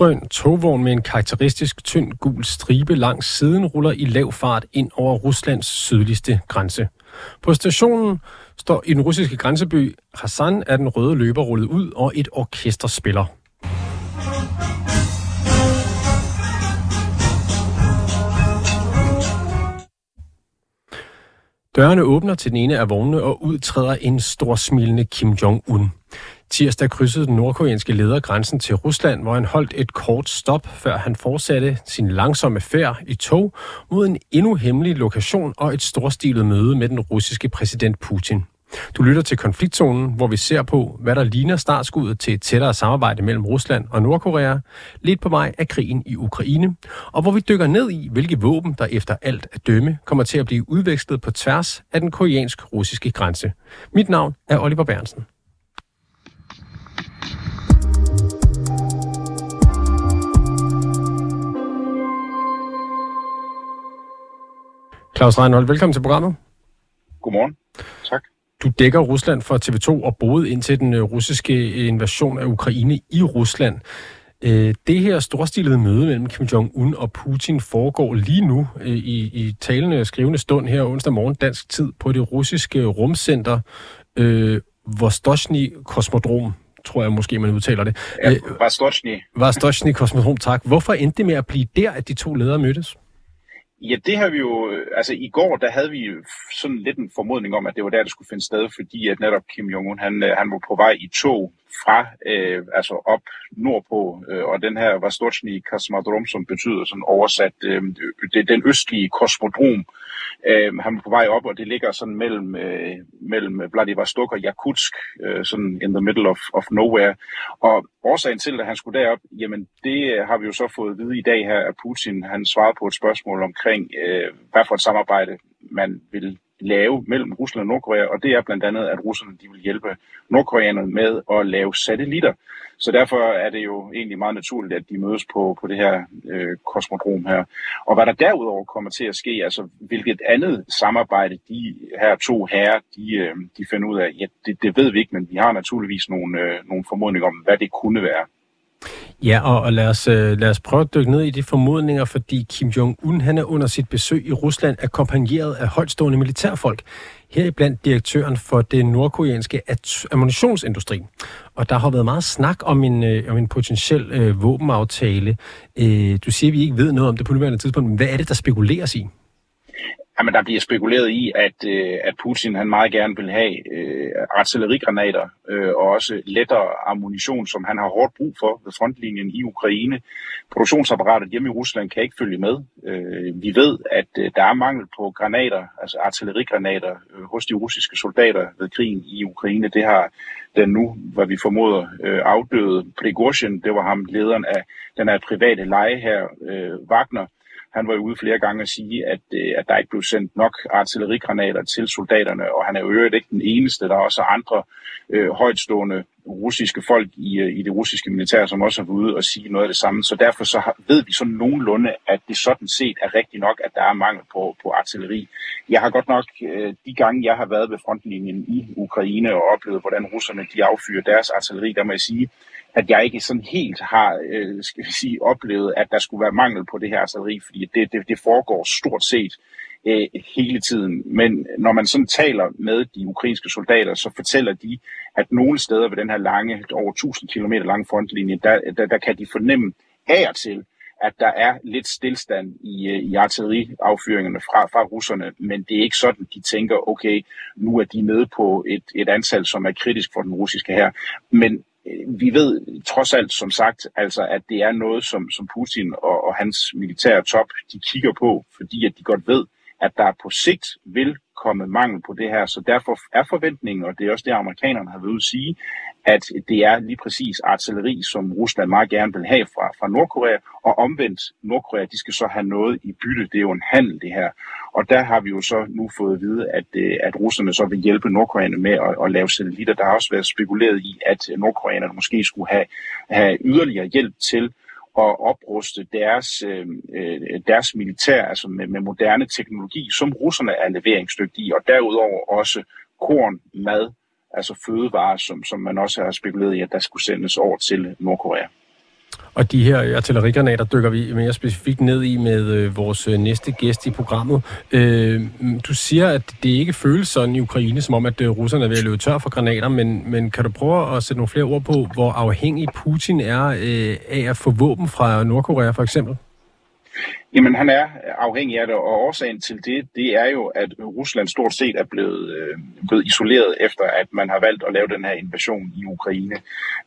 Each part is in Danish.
En togvogn med en karakteristisk tynd gul stribe langs siden ruller i lav fart ind over Ruslands sydligste grænse. På stationen står i den russiske grænseby Hassan er den røde løber rullet ud, og et orkester spiller. Dørene åbner til den ene af vognene, og udtræder en stor smilende Kim Jong-un. Tirsdag krydsede den nordkoreanske leder grænsen til Rusland, hvor han holdt et kort stop, før han fortsatte sin langsomme færd i tog mod en endnu hemmelig lokation og et storstilet møde med den russiske præsident Putin. Du lytter til konfliktzonen, hvor vi ser på, hvad der ligner startskuddet til et tættere samarbejde mellem Rusland og Nordkorea, lidt på vej af krigen i Ukraine, og hvor vi dykker ned i, hvilke våben, der efter alt at dømme, kommer til at blive udvekslet på tværs af den koreansk-russiske grænse. Mit navn er Oliver Bernsen. Claus Reinhold, velkommen til programmet. Godmorgen. Tak. Du dækker Rusland for TV2 og boede indtil den øh, russiske invasion af Ukraine i Rusland. Øh, det her storstilede møde mellem Kim Jong-un og Putin foregår lige nu øh, i, i talende skrivende stund her onsdag morgen dansk tid på det russiske rumcenter øh, Vostochny Kosmodrom tror jeg måske, man udtaler det. Ja, Vostochny. Vostochny Kosmodrom, tak. Hvorfor endte det med at blive der, at de to ledere mødtes? Ja, det har vi jo, øh, altså i går, der havde vi sådan lidt en formodning om, at det var der, det skulle finde sted, fordi at netop Kim Jong-un, han, øh, han var på vej i tog fra, øh, altså op nordpå, øh, og den her Vostochny Kosmodrom, som betyder sådan oversat, øh, det, den østlige kosmodrom, øh, han er på vej op, og det ligger sådan mellem, øh, mellem Vladivostok og Yakutsk, øh, sådan in the middle of, of nowhere. Og årsagen til, at han skulle derop, jamen det øh, har vi jo så fået at vide i dag her, at Putin, han svarede på et spørgsmål omkring, øh, hvad for et samarbejde man vil lave mellem Rusland og Nordkorea, og det er blandt andet, at russerne de vil hjælpe nordkoreanerne med at lave satellitter. Så derfor er det jo egentlig meget naturligt, at de mødes på, på det her øh, kosmodrom her. Og hvad der derudover kommer til at ske, altså hvilket andet samarbejde de her to herrer, de, øh, de finder ud af, ja, det, det ved vi ikke, men vi har naturligvis nogle, øh, nogle formodninger om, hvad det kunne være. Ja, og, og lad, os, øh, lad os prøve at dykke ned i de formodninger, fordi Kim Jong-un han er under sit besøg i Rusland akkompagneret af højtstående militærfolk, heriblandt direktøren for det nordkoreanske ammunitionsindustri. Og der har været meget snak om en, øh, om en potentiel øh, våbenaftale. Øh, du siger, at vi ikke ved noget om det på nuværende tidspunkt, men hvad er det, der spekuleres i? Jamen, der bliver spekuleret i, at, øh, at Putin han meget gerne vil have øh, artillerigranater øh, og også lettere ammunition, som han har hårdt brug for ved frontlinjen i Ukraine. Produktionsapparatet hjemme i Rusland kan ikke følge med. Øh, vi ved, at øh, der er mangel på granater, altså artillerigranater, øh, hos de russiske soldater ved krigen i Ukraine. Det har den nu, hvad vi formoder, øh, afdøde Prigozhin, det var ham lederen af den her private leje her, øh, Wagner, han var jo ude flere gange at sige, at, øh, at der ikke blev sendt nok artillerigranater til soldaterne, og han er jo øvrigt ikke den eneste. Der er også andre øh, højtstående russiske folk i, øh, i det russiske militær, som også har været ude og sige noget af det samme. Så derfor så har, ved vi sådan nogenlunde, at det sådan set er rigtigt nok, at der er mangel på, på artilleri. Jeg har godt nok, øh, de gange jeg har været ved frontlinjen i Ukraine og oplevet, hvordan russerne de affyrer deres artilleri, der må jeg sige, at jeg ikke sådan helt har øh, skal vi sige, oplevet, at der skulle være mangel på det her artilleri, fordi det, det, det foregår stort set øh, hele tiden. Men når man sådan taler med de ukrainske soldater, så fortæller de, at nogle steder ved den her lange, over 1000 km lange frontlinje, der, der, der kan de fornemme af og til, at der er lidt stillstand i, øh, i artilleriaffyringerne fra, fra russerne, men det er ikke sådan, de tænker, okay, nu er de nede på et, et antal, som er kritisk for den russiske her. Men vi ved trods alt, som sagt, altså, at det er noget, som, som Putin og, og hans militære top, de kigger på, fordi at de godt ved, at der på sigt vil komme mangel på det her. Så derfor er forventningen, og det er også det, amerikanerne har ved at sige, at det er lige præcis artilleri, som Rusland meget gerne vil have fra, fra Nordkorea, og omvendt Nordkorea, de skal så have noget i bytte. Det er jo en handel, det her. Og der har vi jo så nu fået at vide, at, øh, at russerne så vil hjælpe nordkoreanerne med at, at lave satellitter. Der har også været spekuleret i, at nordkoreanerne måske skulle have, have yderligere hjælp til at opruste deres, øh, øh deres militær, altså med, med moderne teknologi, som russerne er leveringsdygtige, og derudover også korn, mad, altså fødevarer, som, som man også har spekuleret i, at der skulle sendes over til Nordkorea. Og de her artillerigranater dykker vi mere specifikt ned i med øh, vores øh, næste gæst i programmet. Øh, du siger, at det ikke føles sådan i Ukraine, som om at øh, russerne er ved at løbe tør for granater, men, men kan du prøve at sætte nogle flere ord på, hvor afhængig Putin er øh, af at få våben fra Nordkorea for eksempel? Jamen, han er afhængig af det, og årsagen til det, det er jo, at Rusland stort set er blevet, øh, blevet isoleret efter, at man har valgt at lave den her invasion i Ukraine.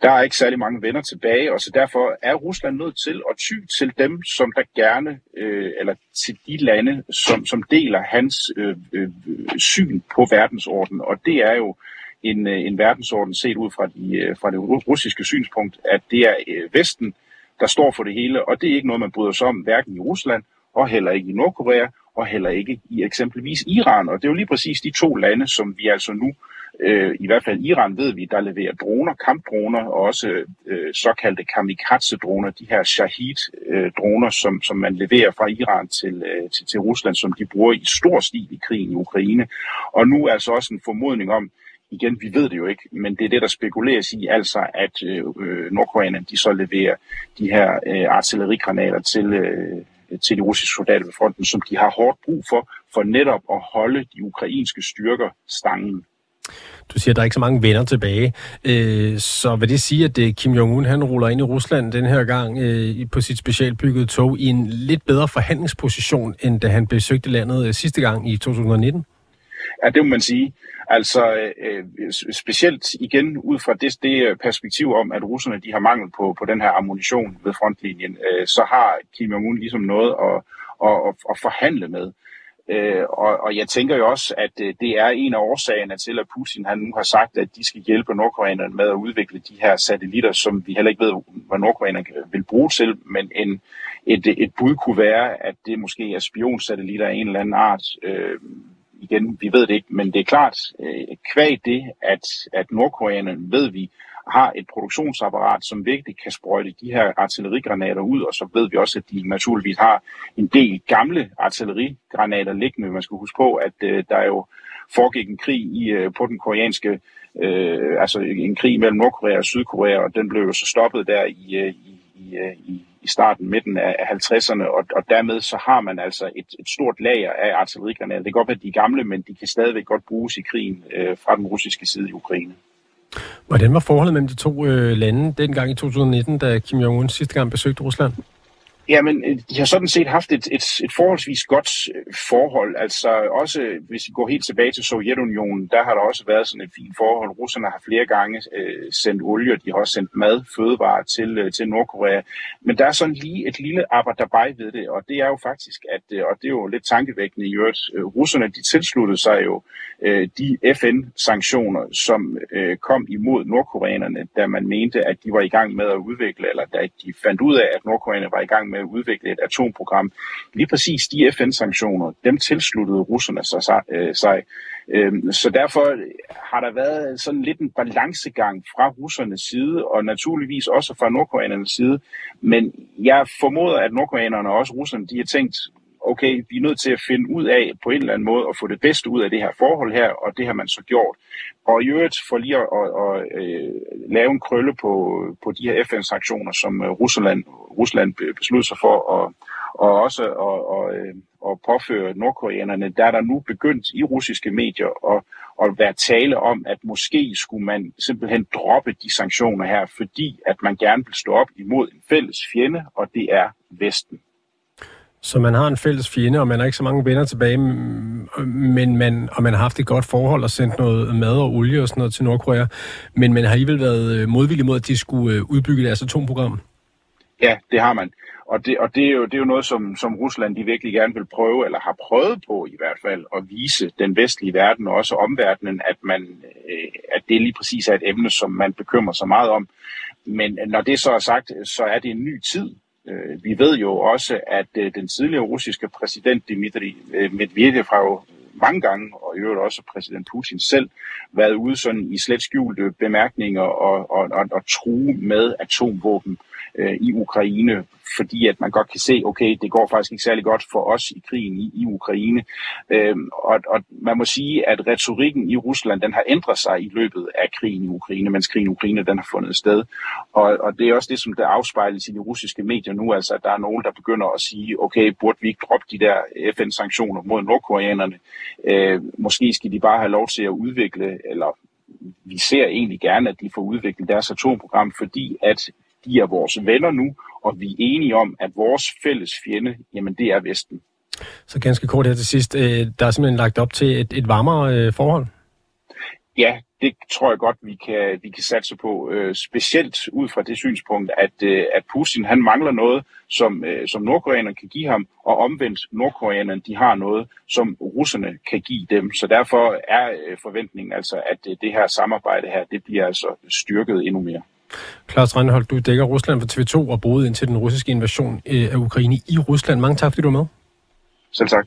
Der er ikke særlig mange venner tilbage, og så derfor er Rusland nødt til at ty til dem, som der gerne, øh, eller til de lande, som, som deler hans øh, øh, syn på verdensordenen, og det er jo en, øh, en verdensorden set ud fra, de, øh, fra det russiske synspunkt, at det er øh, Vesten, der står for det hele, og det er ikke noget, man bryder sig om, hverken i Rusland, og heller ikke i Nordkorea, og heller ikke i eksempelvis Iran. Og det er jo lige præcis de to lande, som vi altså nu, øh, i hvert fald Iran ved vi, der leverer droner, kampdroner, og også øh, såkaldte kamikaze-droner, de her Shahid-droner, øh, som, som man leverer fra Iran til, øh, til, til Rusland, som de bruger i stor stil i krigen i Ukraine. Og nu er altså også en formodning om, igen, vi ved det jo ikke, men det er det, der spekuleres i, altså at øh, nordkoreanerne de så leverer de her øh, artillerigranater til, øh, til de russiske soldater ved fronten, som de har hårdt brug for, for netop at holde de ukrainske styrker stangen. Du siger, at der er ikke så mange venner tilbage. Øh, så vil det sige, at det Kim Jong-un han ruller ind i Rusland den her gang øh, på sit specialbyggede tog i en lidt bedre forhandlingsposition, end da han besøgte landet øh, sidste gang i 2019? Ja, det må man sige. Altså øh, øh specielt igen ud fra det, det øh, perspektiv om, at russerne de har mangel på, på den her ammunition ved frontlinjen, øh, så har Kim Jong-un ligesom noget at, at, at forhandle med. Øh, og, og jeg tænker jo også, at øh, det er en af årsagerne til, at Putin han nu har sagt, at de skal hjælpe nordkoreanerne med at udvikle de her satellitter, som vi heller ikke ved, hvad nordkoreanerne vil bruge til, men en, et, et bud kunne være, at det måske er spionsatellitter af en eller anden art. Øh, igen, vi ved det ikke, men det er klart, øh, kvæg det, at, at nordkoreanerne, ved vi, har et produktionsapparat, som virkelig kan sprøjte de her artillerigranater ud, og så ved vi også, at de naturligvis har en del gamle artillerigranater liggende. Man skal huske på, at øh, der jo foregik en krig i, øh, på den koreanske, øh, altså en krig mellem Nordkorea og Sydkorea, og den blev jo så stoppet der i, øh, i, i, øh, i i starten, midten af 50'erne, og, og dermed så har man altså et, et stort lager af artillerigranater. Det kan godt være, at de er gamle, men de kan stadigvæk godt bruges i krigen øh, fra den russiske side i Ukraine. Hvordan var forholdet mellem de to øh, lande dengang i 2019, da Kim Jong-un sidste gang besøgte Rusland? Jamen, øh, de har sådan set haft et, et, et forholdsvis godt øh, forhold. Altså også, hvis vi går helt tilbage til Sovjetunionen, der har der også været sådan et fint forhold. Russerne har flere gange øh, sendt olie, de har også sendt mad, fødevarer til, øh, til Nordkorea. Men der er sådan lige et lille arbejderbej ved det, og det er jo faktisk, at, øh, og det er jo lidt tankevækkende i øvrigt, øh, russerne de tilsluttede sig jo øh, de FN-sanktioner, som øh, kom imod nordkoreanerne, da man mente, at de var i gang med at udvikle, eller da de fandt ud af, at nordkoreanerne var i gang med at udvikle et atomprogram. Lige præcis de FN-sanktioner, dem tilsluttede russerne sig. Sig. Øh, øhm, så derfor har der været sådan lidt en balancegang fra russernes side, og naturligvis også fra nordkoreanernes side. Men jeg formoder, at nordkoreanerne og også russerne, de har tænkt, okay, vi er nødt til at finde ud af på en eller anden måde at få det bedste ud af det her forhold her, og det har man så gjort. Og i øvrigt for lige at, at, at, at lave en krølle på, på de her FN-sanktioner, som øh, Rusland, Rusland besluttede sig for, og, og også at, at, øh, at påføre nordkoreanerne, der er der nu begyndt i russiske medier at, at være tale om, at måske skulle man simpelthen droppe de sanktioner her, fordi at man gerne vil stå op imod en fælles fjende, og det er Vesten. Så man har en fælles fjende, og man har ikke så mange venner tilbage, men man, og man har haft et godt forhold og sendt noget mad og olie og sådan noget til Nordkorea, men man har alligevel været øh, modvillig mod, at de skulle øh, udbygge deres atomprogram. Ja, det har man. Og det, og det, er, jo, det er jo noget, som, som Rusland de virkelig gerne vil prøve, eller har prøvet på i hvert fald, at vise den vestlige verden og også omverdenen, at, man, øh, at det lige præcis er et emne, som man bekymrer sig meget om. Men når det så er sagt, så er det en ny tid, Øh, vi ved jo også, at øh, den tidligere russiske præsident Dmitri øh, Medvedev har jo mange gange, og i øvrigt også præsident Putin selv, været ude sådan i slet skjulte bemærkninger og, og, og, og true med atomvåben. Øh, i Ukraine fordi at man godt kan se, okay, det går faktisk ikke særlig godt for os i krigen i, i Ukraine. Øh, og, og man må sige, at retorikken i Rusland, den har ændret sig i løbet af krigen i Ukraine, mens krigen i Ukraine, den har fundet sted. Og, og det er også det, som der afspejles i de russiske medier nu, altså at der er nogen, der begynder at sige, okay, burde vi ikke droppe de der FN-sanktioner mod nordkoreanerne? Øh, måske skal de bare have lov til at udvikle, eller vi ser egentlig gerne, at de får udviklet deres atomprogram, fordi at de er vores venner nu, og vi er enige om, at vores fælles fjende, jamen det er Vesten. Så ganske kort her til sidst. Øh, der er simpelthen lagt op til et, et varmere øh, forhold? Ja, det tror jeg godt, vi kan, vi kan satse på. Øh, specielt ud fra det synspunkt, at, at Putin han mangler noget, som, som nordkoreanerne kan give ham, og omvendt nordkoreanerne de har noget, som russerne kan give dem. Så derfor er forventningen altså, at det her samarbejde her, det bliver altså styrket endnu mere. Claus Reinholdt, du dækker Rusland for TV2 og boede ind til den russiske invasion af Ukraine i Rusland. Mange tak, fordi du var med. Selv tak.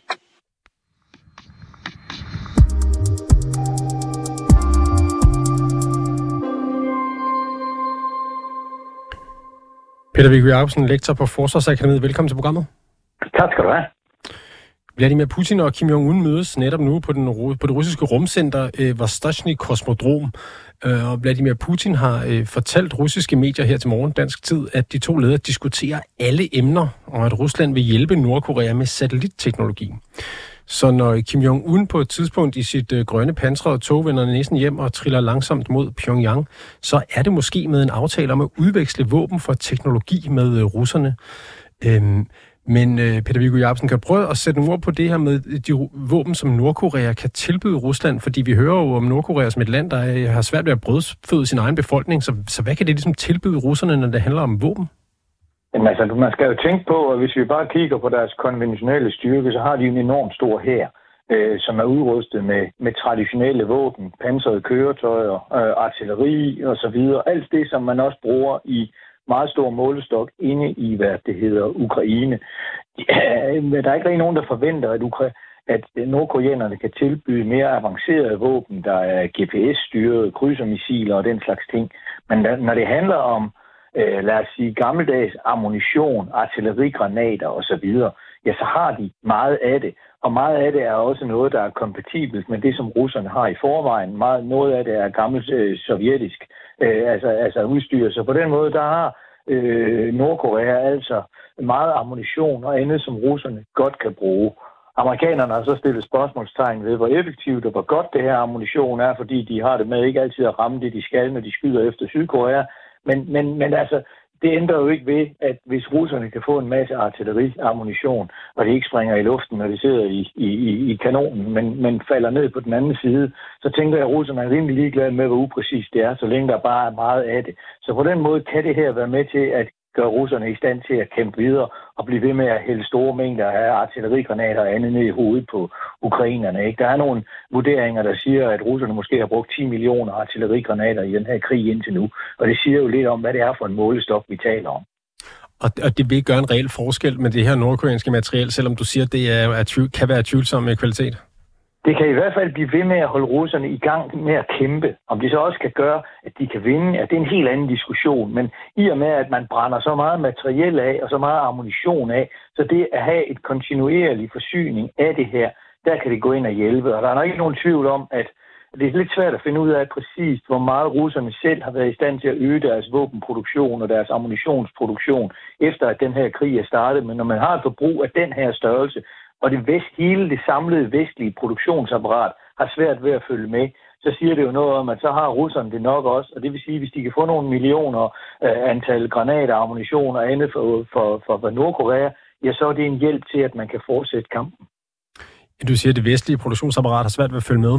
Peter Viggo Jacobsen, lektor på Forsvarsakademiet. Velkommen til programmet. Tak skal du have. Vladimir Putin og Kim Jong-un mødes netop nu på, den, på det russiske rumcenter øh, Vostochny Kosmodrom. Øh, og Vladimir Putin har øh, fortalt russiske medier her til morgen, dansk tid, at de to ledere diskuterer alle emner, og at Rusland vil hjælpe Nordkorea med satellitteknologi. Så når Kim Jong-un på et tidspunkt i sit øh, grønne pansrede tog vender næsten hjem og triller langsomt mod Pyongyang, så er det måske med en aftale om at udveksle våben for teknologi med øh, russerne. Øhm, men øh, Peter Viggo Jacobsen, kan prøve at sætte nogle ord på det her med øh, de våben, som Nordkorea kan tilbyde Rusland? Fordi vi hører jo om Nordkorea som et land, der øh, har svært ved at brødføde sin egen befolkning. Så, så hvad kan det ligesom tilbyde russerne, når det handler om våben? Jamen altså, man skal jo tænke på, at hvis vi bare kigger på deres konventionelle styrke, så har de en enorm stor hær, øh, som er udrustet med, med traditionelle våben, pansrede køretøjer, øh, artilleri osv. Alt det, som man også bruger i meget stor målestok inde i, hvad det hedder, Ukraine. Men der er ikke rigtig nogen, der forventer, at, Ukra- at nordkoreanerne kan tilbyde mere avancerede våben, der er GPS-styret, krydsermissiler og den slags ting. Men når det handler om, øh, lad os sige, gammeldags ammunition, artillerigranater osv., ja, så har de meget af det. Og meget af det er også noget, der er kompatibelt med det, som russerne har i forvejen. Meget, noget af det er gammelt øh, sovjetisk øh, altså, altså udstyr. Så på den måde, der har øh, Nordkorea altså meget ammunition og andet, som russerne godt kan bruge. Amerikanerne har så stillet spørgsmålstegn ved, hvor effektivt og hvor godt det her ammunition er, fordi de har det med ikke altid at ramme det, de skal, når de skyder efter Sydkorea. Men, men, men altså, det ændrer jo ikke ved, at hvis russerne kan få en masse artilleriammunition, og det ikke springer i luften, når det sidder i, i, i kanonen, men, men falder ned på den anden side, så tænker jeg, at russerne er rimelig ligeglade med, hvor upræcist det er, så længe der bare er meget af det. Så på den måde kan det her være med til at gøre russerne i stand til at kæmpe videre og blive ved med at hælde store mængder af artillerigranater og andet ned i hovedet på ukrainerne. Ikke? Der er nogle vurderinger, der siger, at russerne måske har brugt 10 millioner artillerigranater i den her krig indtil nu. Og det siger jo lidt om, hvad det er for en målestok, vi taler om. Og, og det vil gøre en reel forskel med det her nordkoreanske materiel, selvom du siger, at det er, er, kan være tvivlsom med kvalitet? Det kan i hvert fald blive ved med at holde russerne i gang med at kæmpe. Om de så også kan gøre, at de kan vinde, ja, det er en helt anden diskussion. Men i og med, at man brænder så meget materiel af og så meget ammunition af, så det at have et kontinuerlig forsyning af det her, der kan det gå ind og hjælpe. Og der er nok ikke nogen tvivl om, at det er lidt svært at finde ud af præcis, hvor meget russerne selv har været i stand til at øge deres våbenproduktion og deres ammunitionsproduktion, efter at den her krig er startet. Men når man har et forbrug af den her størrelse, og det vest, hele det samlede vestlige produktionsapparat har svært ved at følge med, så siger det jo noget om, at så har russerne det nok også. Og det vil sige, at hvis de kan få nogle millioner øh, antal granater, ammunition og andet for, for, for, for Nordkorea, ja, så er det en hjælp til, at man kan fortsætte kampen. Du siger, at det vestlige produktionsapparat har svært ved at følge med.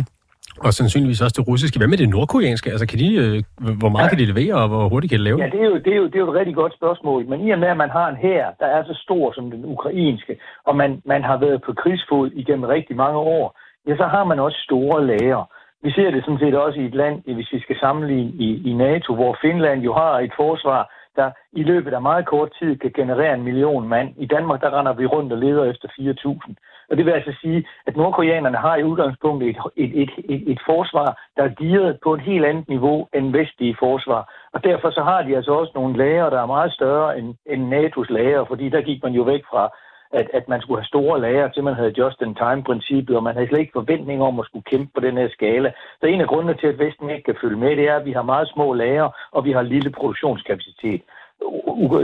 Og sandsynligvis også det russiske. Hvad med det nordkoreanske? Altså, kan de, øh, hvor meget ja. kan de levere, og hvor hurtigt kan de lave Ja, det er, jo, det, er jo, det er jo et rigtig godt spørgsmål. Men i og med, at man har en hær, der er så stor som den ukrainske, og man, man har været på krigsfod igennem rigtig mange år, ja, så har man også store lager. Vi ser det sådan set også i et land, hvis vi skal sammenligne i, i NATO, hvor Finland jo har et forsvar, der i løbet af meget kort tid kan generere en million mand. I Danmark, der render vi rundt og leder efter 4.000. Og det vil altså sige, at nordkoreanerne har i udgangspunktet et, et, et, et, et forsvar, der er gearet på et helt andet niveau end vestlige forsvar. Og derfor så har de altså også nogle lager, der er meget større end, end NATO's lager, fordi der gik man jo væk fra at, at man skulle have store lager, til man havde just-in-time-princippet, og man havde slet ikke forventning om at skulle kæmpe på den her skala. Så en af grundene til, at Vesten ikke kan følge med, det er, at vi har meget små lager, og vi har lille produktionskapacitet.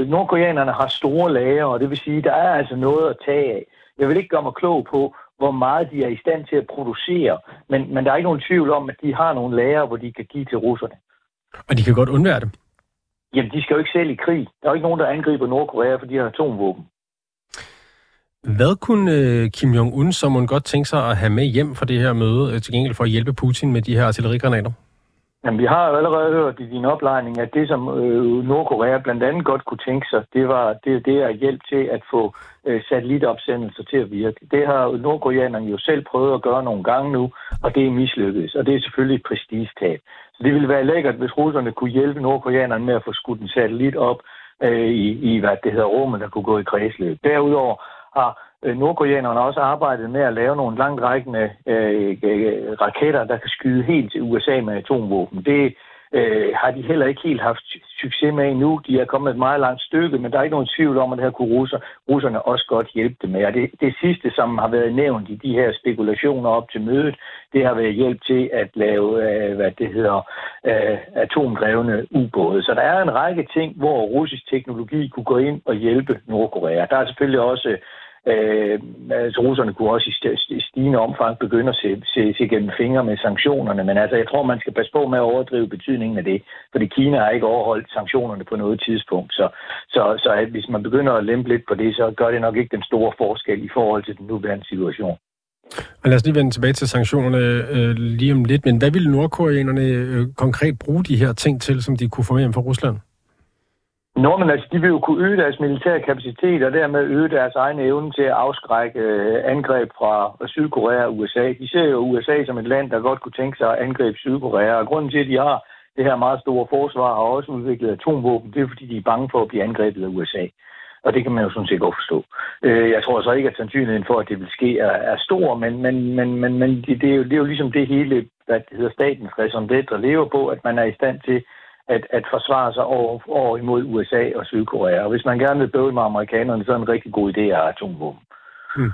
Nordkoreanerne har store lager, og det vil sige, at der er altså noget at tage af. Jeg vil ikke gøre mig klog på, hvor meget de er i stand til at producere, men, men der er ikke nogen tvivl om, at de har nogle lager, hvor de kan give til russerne. Og de kan godt undvære det? Jamen, de skal jo ikke selv i krig. Der er jo ikke nogen, der angriber Nordkorea, for de har atomvåben. Hvad kunne øh, Kim Jong-un, som hun godt tænke sig at have med hjem fra det her møde, øh, til gengæld for at hjælpe Putin med de her artillerigranater? Jamen, vi har jo allerede hørt i din oplejning, at det, som øh, Nordkorea blandt andet godt kunne tænke sig, det var det, det er hjælp til at få øh, satellitopsendelser til at virke. Det har nordkoreanerne jo selv prøvet at gøre nogle gange nu, og det er mislykkedes, og det er selvfølgelig et prestigetab. Så det ville være lækkert, hvis russerne kunne hjælpe nordkoreanerne med at få skudt en satellit op øh, i, i, hvad det hedder, rummet, der kunne gå i kredsløb. Derudover har Øh, nordkoreanerne også arbejdet med at lave nogle langtrækkende øh, øh, raketter, der kan skyde helt til USA med atomvåben. Det øh, har de heller ikke helt haft succes med endnu. De er kommet et meget langt stykke, men der er ikke nogen tvivl om, at det her kunne russer, russerne også godt hjælpe dem med. Og det, det sidste, som har været nævnt i de her spekulationer op til mødet, det har været hjælp til at lave, øh, hvad det hedder, øh, atomdrevne ubåde. Så der er en række ting, hvor russisk teknologi kunne gå ind og hjælpe Nordkorea. Der er selvfølgelig også Øh, Øh, altså russerne kunne også i stigende omfang begynde at se, se, se gennem fingre med sanktionerne, men altså jeg tror, man skal passe på med at overdrive betydningen af det, fordi Kina har ikke overholdt sanktionerne på noget tidspunkt. Så, så, så at hvis man begynder at lempe lidt på det, så gør det nok ikke den store forskel i forhold til den nuværende situation. Og lad os lige vende tilbage til sanktionerne øh, lige om lidt, men hvad ville nordkoreanerne øh, konkret bruge de her ting til, som de kunne få for fra Rusland? Nordmænd, altså, de vil jo kunne øge deres militære kapacitet, og dermed øge deres egen evne til at afskrække øh, angreb fra Sydkorea og USA. De ser jo USA som et land, der godt kunne tænke sig at angribe Sydkorea, og grunden til, at de har det her meget store forsvar og også udviklet atomvåben, det er fordi, de er bange for at blive angrebet af USA. Og det kan man jo sådan set godt forstå. Øh, jeg tror så ikke, at sandsynligheden for, at det vil ske, er, stor, men, men, men, men, men det, det, er jo, det er jo ligesom det hele, hvad det hedder statens raison der lever på, at man er i stand til at, at forsvare sig over, over imod USA og Sydkorea. Og hvis man gerne vil bøve med amerikanerne, så er det en rigtig god idé at have atomvåben. Hmm.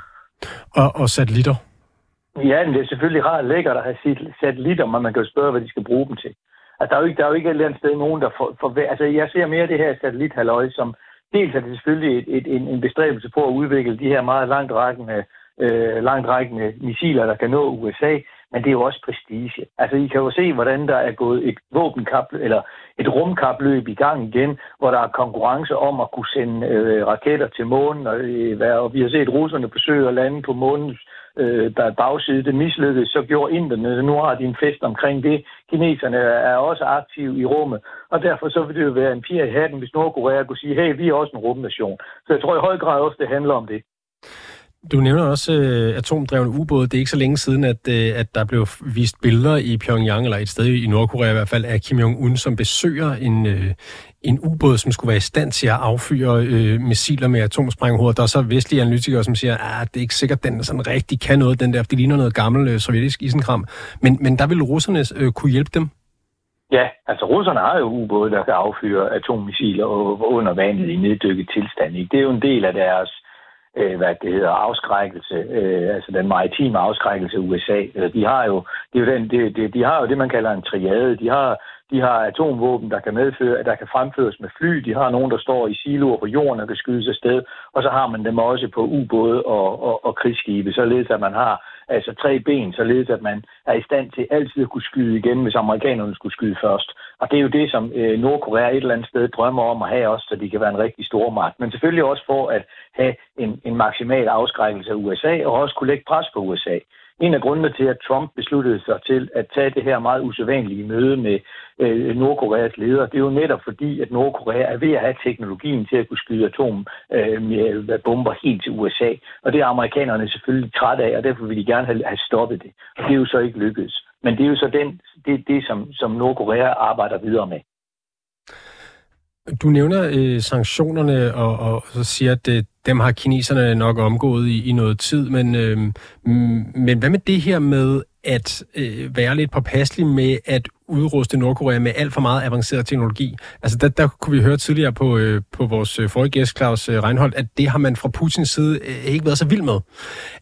Og, og satellitter? Ja, men det er selvfølgelig rart lækkert at have satellitter, men man kan jo spørge, hvad de skal bruge dem til. Altså, der er jo ikke, der er jo ikke et eller andet sted nogen, der får... For, altså, jeg ser mere det her satellithalløj som... Dels er det selvfølgelig et, et, en, en bestræbelse på at udvikle de her meget langtrækkende, øh, langtrækkende missiler, der kan nå USA, men det er jo også prestige. Altså, I kan jo se, hvordan der er gået et våbenkap, eller et rumkapløb i gang igen, hvor der er konkurrence om at kunne sende øh, raketter til månen, og, øh, og vi har set russerne forsøge at lande på månens øh, bagside. Det mislykkedes, så gjorde inderne, nu har de en fest omkring det. Kineserne er også aktive i rummet, og derfor så vil det jo være en pir i hatten, hvis Nordkorea kunne sige, hey, vi er også en rumnation. Så jeg tror i høj grad også, det handler om det. Du nævner også øh, atomdrevne ubåde. Det er ikke så længe siden, at, øh, at der blev vist billeder i Pyongyang, eller et sted i Nordkorea i hvert fald, af Kim Jong-un, som besøger en, øh, en ubåd, som skulle være i stand til at affyre øh, missiler med atomsprænghoveder. Der er så vestlige analytikere, som siger, at ah, det er ikke sikkert, at den sådan rigtig kan noget, den der, det ligner noget gammel øh, sovjetisk isenkram. Men, men der vil russerne øh, kunne hjælpe dem? Ja, altså russerne har jo ubåde, der kan affyre atommissiler under vandet i neddykket tilstand. Det er jo en del af deres øh, hvad det hedder, afskrækkelse, øh, altså den maritime afskrækkelse af USA. Altså, de har jo, det er jo den, de, de, de har jo det, man kalder en triade. De har, de har atomvåben, der kan medføre, der kan fremføres med fly. De har nogen, der står i siloer på jorden og kan skydes afsted. Og så har man dem også på ubåde og, og, og krigsskibe, således at man har altså tre ben, således at man er i stand til altid at kunne skyde igen, hvis amerikanerne skulle skyde først. Og det er jo det, som øh, Nordkorea et eller andet sted drømmer om at have også, så de kan være en rigtig stor magt. Men selvfølgelig også for at have en, en maksimal afskrækkelse af USA, og også kunne lægge pres på USA. En af grundene til, at Trump besluttede sig til at tage det her meget usædvanlige møde med øh, Nordkoreas leder, det er jo netop fordi, at Nordkorea er ved at have teknologien til at kunne skyde atombomber øh, øh helt til USA. Og det er amerikanerne selvfølgelig trætte af, og derfor vil de gerne have, have stoppet det. Og det er jo så ikke lykkedes. Men det er jo så den, det, det som, som Nordkorea arbejder videre med. Du nævner øh, sanktionerne og, og så siger, at det, dem har kineserne nok omgået i, i noget tid, men, øh, men hvad med det her med at øh, være lidt påpasselig med at udruste Nordkorea med alt for meget avanceret teknologi? Altså der, der kunne vi høre tidligere på, øh, på vores øh, forrige gæst, Claus øh, Reinholdt, at det har man fra Putins side øh, ikke været så vild med.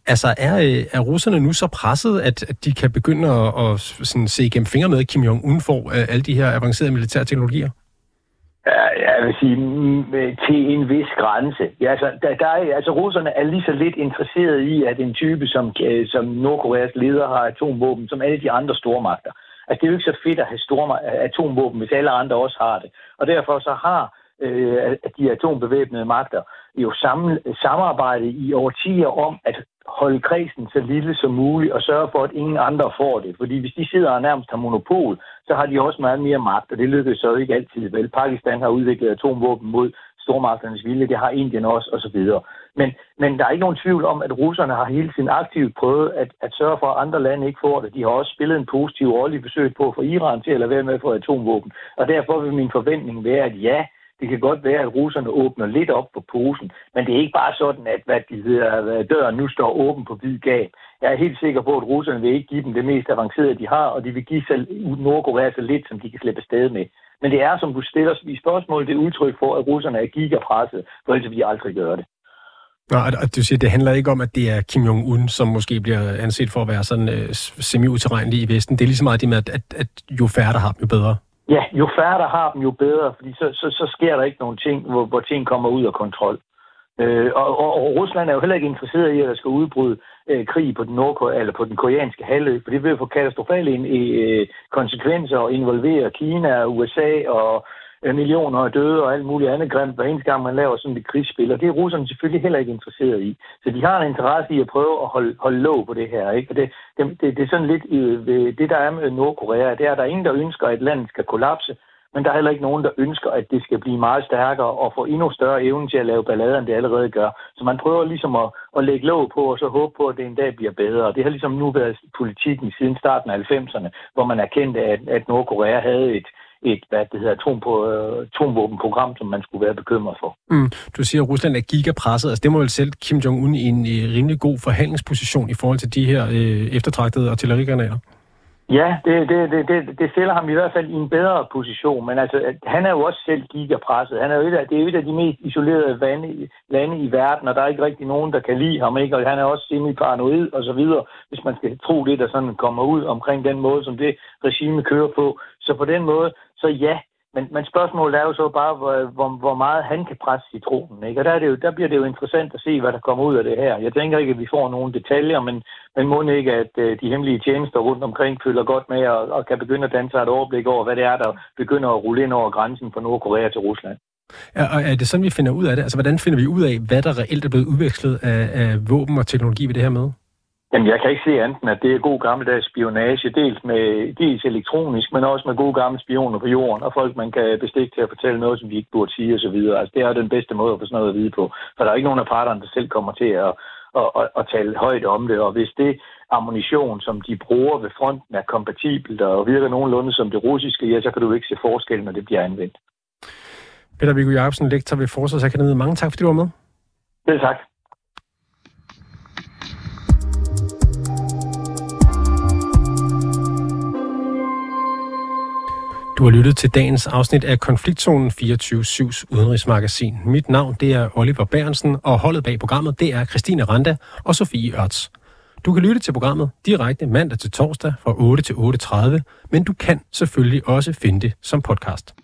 Altså er, øh, er russerne nu så presset, at, at de kan begynde at, at sådan, se igennem fingre med, at Kim Jong-un får øh, alle de her avancerede militære teknologier? Jeg vil sige, mm, til en vis grænse. Ja, altså, der, der er, altså, russerne er lige så lidt interesseret i, at en type som, øh, som Nordkoreas leder har atomvåben, som alle de andre stormagter. Altså, det er jo ikke så fedt at have store atomvåben, hvis alle andre også har det. Og derfor så har øh, de atombevæbnede magter jo sammen, samarbejdet i årtier om at holde kredsen så lille som muligt og sørge for, at ingen andre får det. Fordi hvis de sidder og nærmest har monopol, så har de også meget mere magt, og det lykkes så ikke altid. Vel, Pakistan har udviklet atomvåben mod stormagternes vilje, det har Indien også, osv. Men, men der er ikke nogen tvivl om, at russerne har hele tiden aktivt prøvet at, at sørge for, at andre lande ikke får det. De har også spillet en positiv rolle i forsøget på at få Iran til at lade være med at få atomvåben. Og derfor vil min forventning være, at ja, det kan godt være, at russerne åbner lidt op på posen, men det er ikke bare sådan, at hvad de hedder, døren nu står åben på hvid gab. Jeg er helt sikker på, at russerne vil ikke give dem det mest avancerede, de har, og de vil give selv Nordkorea så lidt, som de kan slippe afsted med. Men det er, som du stiller i spørgsmål, det er udtryk for, at russerne er gigapresset, for ellers vil de aldrig gøre det. Nå, og du siger, det handler ikke om, at det er Kim Jong-un, som måske bliver anset for at være sådan øh, semi-uterrenelig i Vesten. Det er lige så meget det med, at, at, at jo færre der har dem, jo bedre. Ja, jo færre der har dem, jo bedre, fordi så, så, så sker der ikke nogen ting, hvor, hvor ting kommer ud af kontrol. Øh, og, og, og Rusland er jo heller ikke interesseret i, at der skal udbryde øh, krig på den, nordkorea, eller på den koreanske halvø, for det vil få katastrofale øh, konsekvenser og involvere Kina, USA og Øh, Øh, millioner af døde og alt muligt andet grimt, hver eneste gang man laver sådan et krigsspil, og det er russerne selvfølgelig heller ikke interesseret i. Så de har en interesse i at prøve at holde, holde låg på det her. Ikke? Og det, det, det, det er sådan lidt, øh, det der er med Nordkorea, det er, at der er ingen, der ønsker, at et land skal kollapse, men der er heller ikke nogen, der ønsker, at det skal blive meget stærkere og få endnu større evne til at lave ballader, end det allerede gør. Så man prøver ligesom at, at lægge låg på, og så håbe på, at det en dag bliver bedre. Og det har ligesom nu været politikken siden starten af 90'erne, hvor man erkendte, at, at Nordkorea havde et, et hvad det hedder, atom på, øh, atomvåbenprogram, som man skulle være bekymret for. Mm. Du siger, at Rusland er gigapresset. Altså, det må vel selv Kim Jong-un i en rimelig god forhandlingsposition i forhold til de her øh, eftertragtede artillerigranater? Ja, det, det, det, det, det stiller ham i hvert fald i en bedre position, men altså, han er jo også selv gigapresset. Han er jo et af, det er jo et af de mest isolerede vande, lande i verden, og der er ikke rigtig nogen, der kan lide ham, ikke? og han er også semi-paranoid og så videre, hvis man skal tro det, der sådan kommer ud omkring den måde, som det regime kører på. Så på den måde, så ja, men, men spørgsmålet er jo så bare, hvor, hvor, hvor meget han kan presse citronen. Ikke? Og der, er det jo, der bliver det jo interessant at se, hvad der kommer ud af det her. Jeg tænker ikke, at vi får nogle detaljer, men, men må ikke, at øh, de hemmelige tjenester rundt omkring følger godt med og, og kan begynde at danse et overblik over, hvad det er, der begynder at rulle ind over grænsen fra Nordkorea til Rusland. Ja, og er det sådan, vi finder ud af det? Altså, hvordan finder vi ud af, hvad der reelt er blevet udvekslet af, af våben og teknologi ved det her med? Jamen, jeg kan ikke se andet at det er god gammeldags spionage, dels, med, dels elektronisk, men også med gode gamle spioner på jorden, og folk, man kan bestikke til at fortælle noget, som de ikke burde sige osv. Altså, det er den bedste måde at få sådan noget at vide på, for der er ikke nogen af parterne, der selv kommer til at, at, at, at tale højt om det, og hvis det ammunition, som de bruger ved fronten, er kompatibelt og virker nogenlunde som det russiske, ja, så kan du ikke se forskel, når det bliver anvendt. Peter Viggo Jacobsen, lektor ved Forsvarsakademiet. Mange tak, fordi du var med. Det tak. Du har lyttet til dagens afsnit af Konfliktzonen 24-7's udenrigsmagasin. Mit navn det er Oliver Bærensen, og holdet bag programmet det er Christine Randa og Sofie Ørts. Du kan lytte til programmet direkte mandag til torsdag fra 8 til 8.30, men du kan selvfølgelig også finde det som podcast.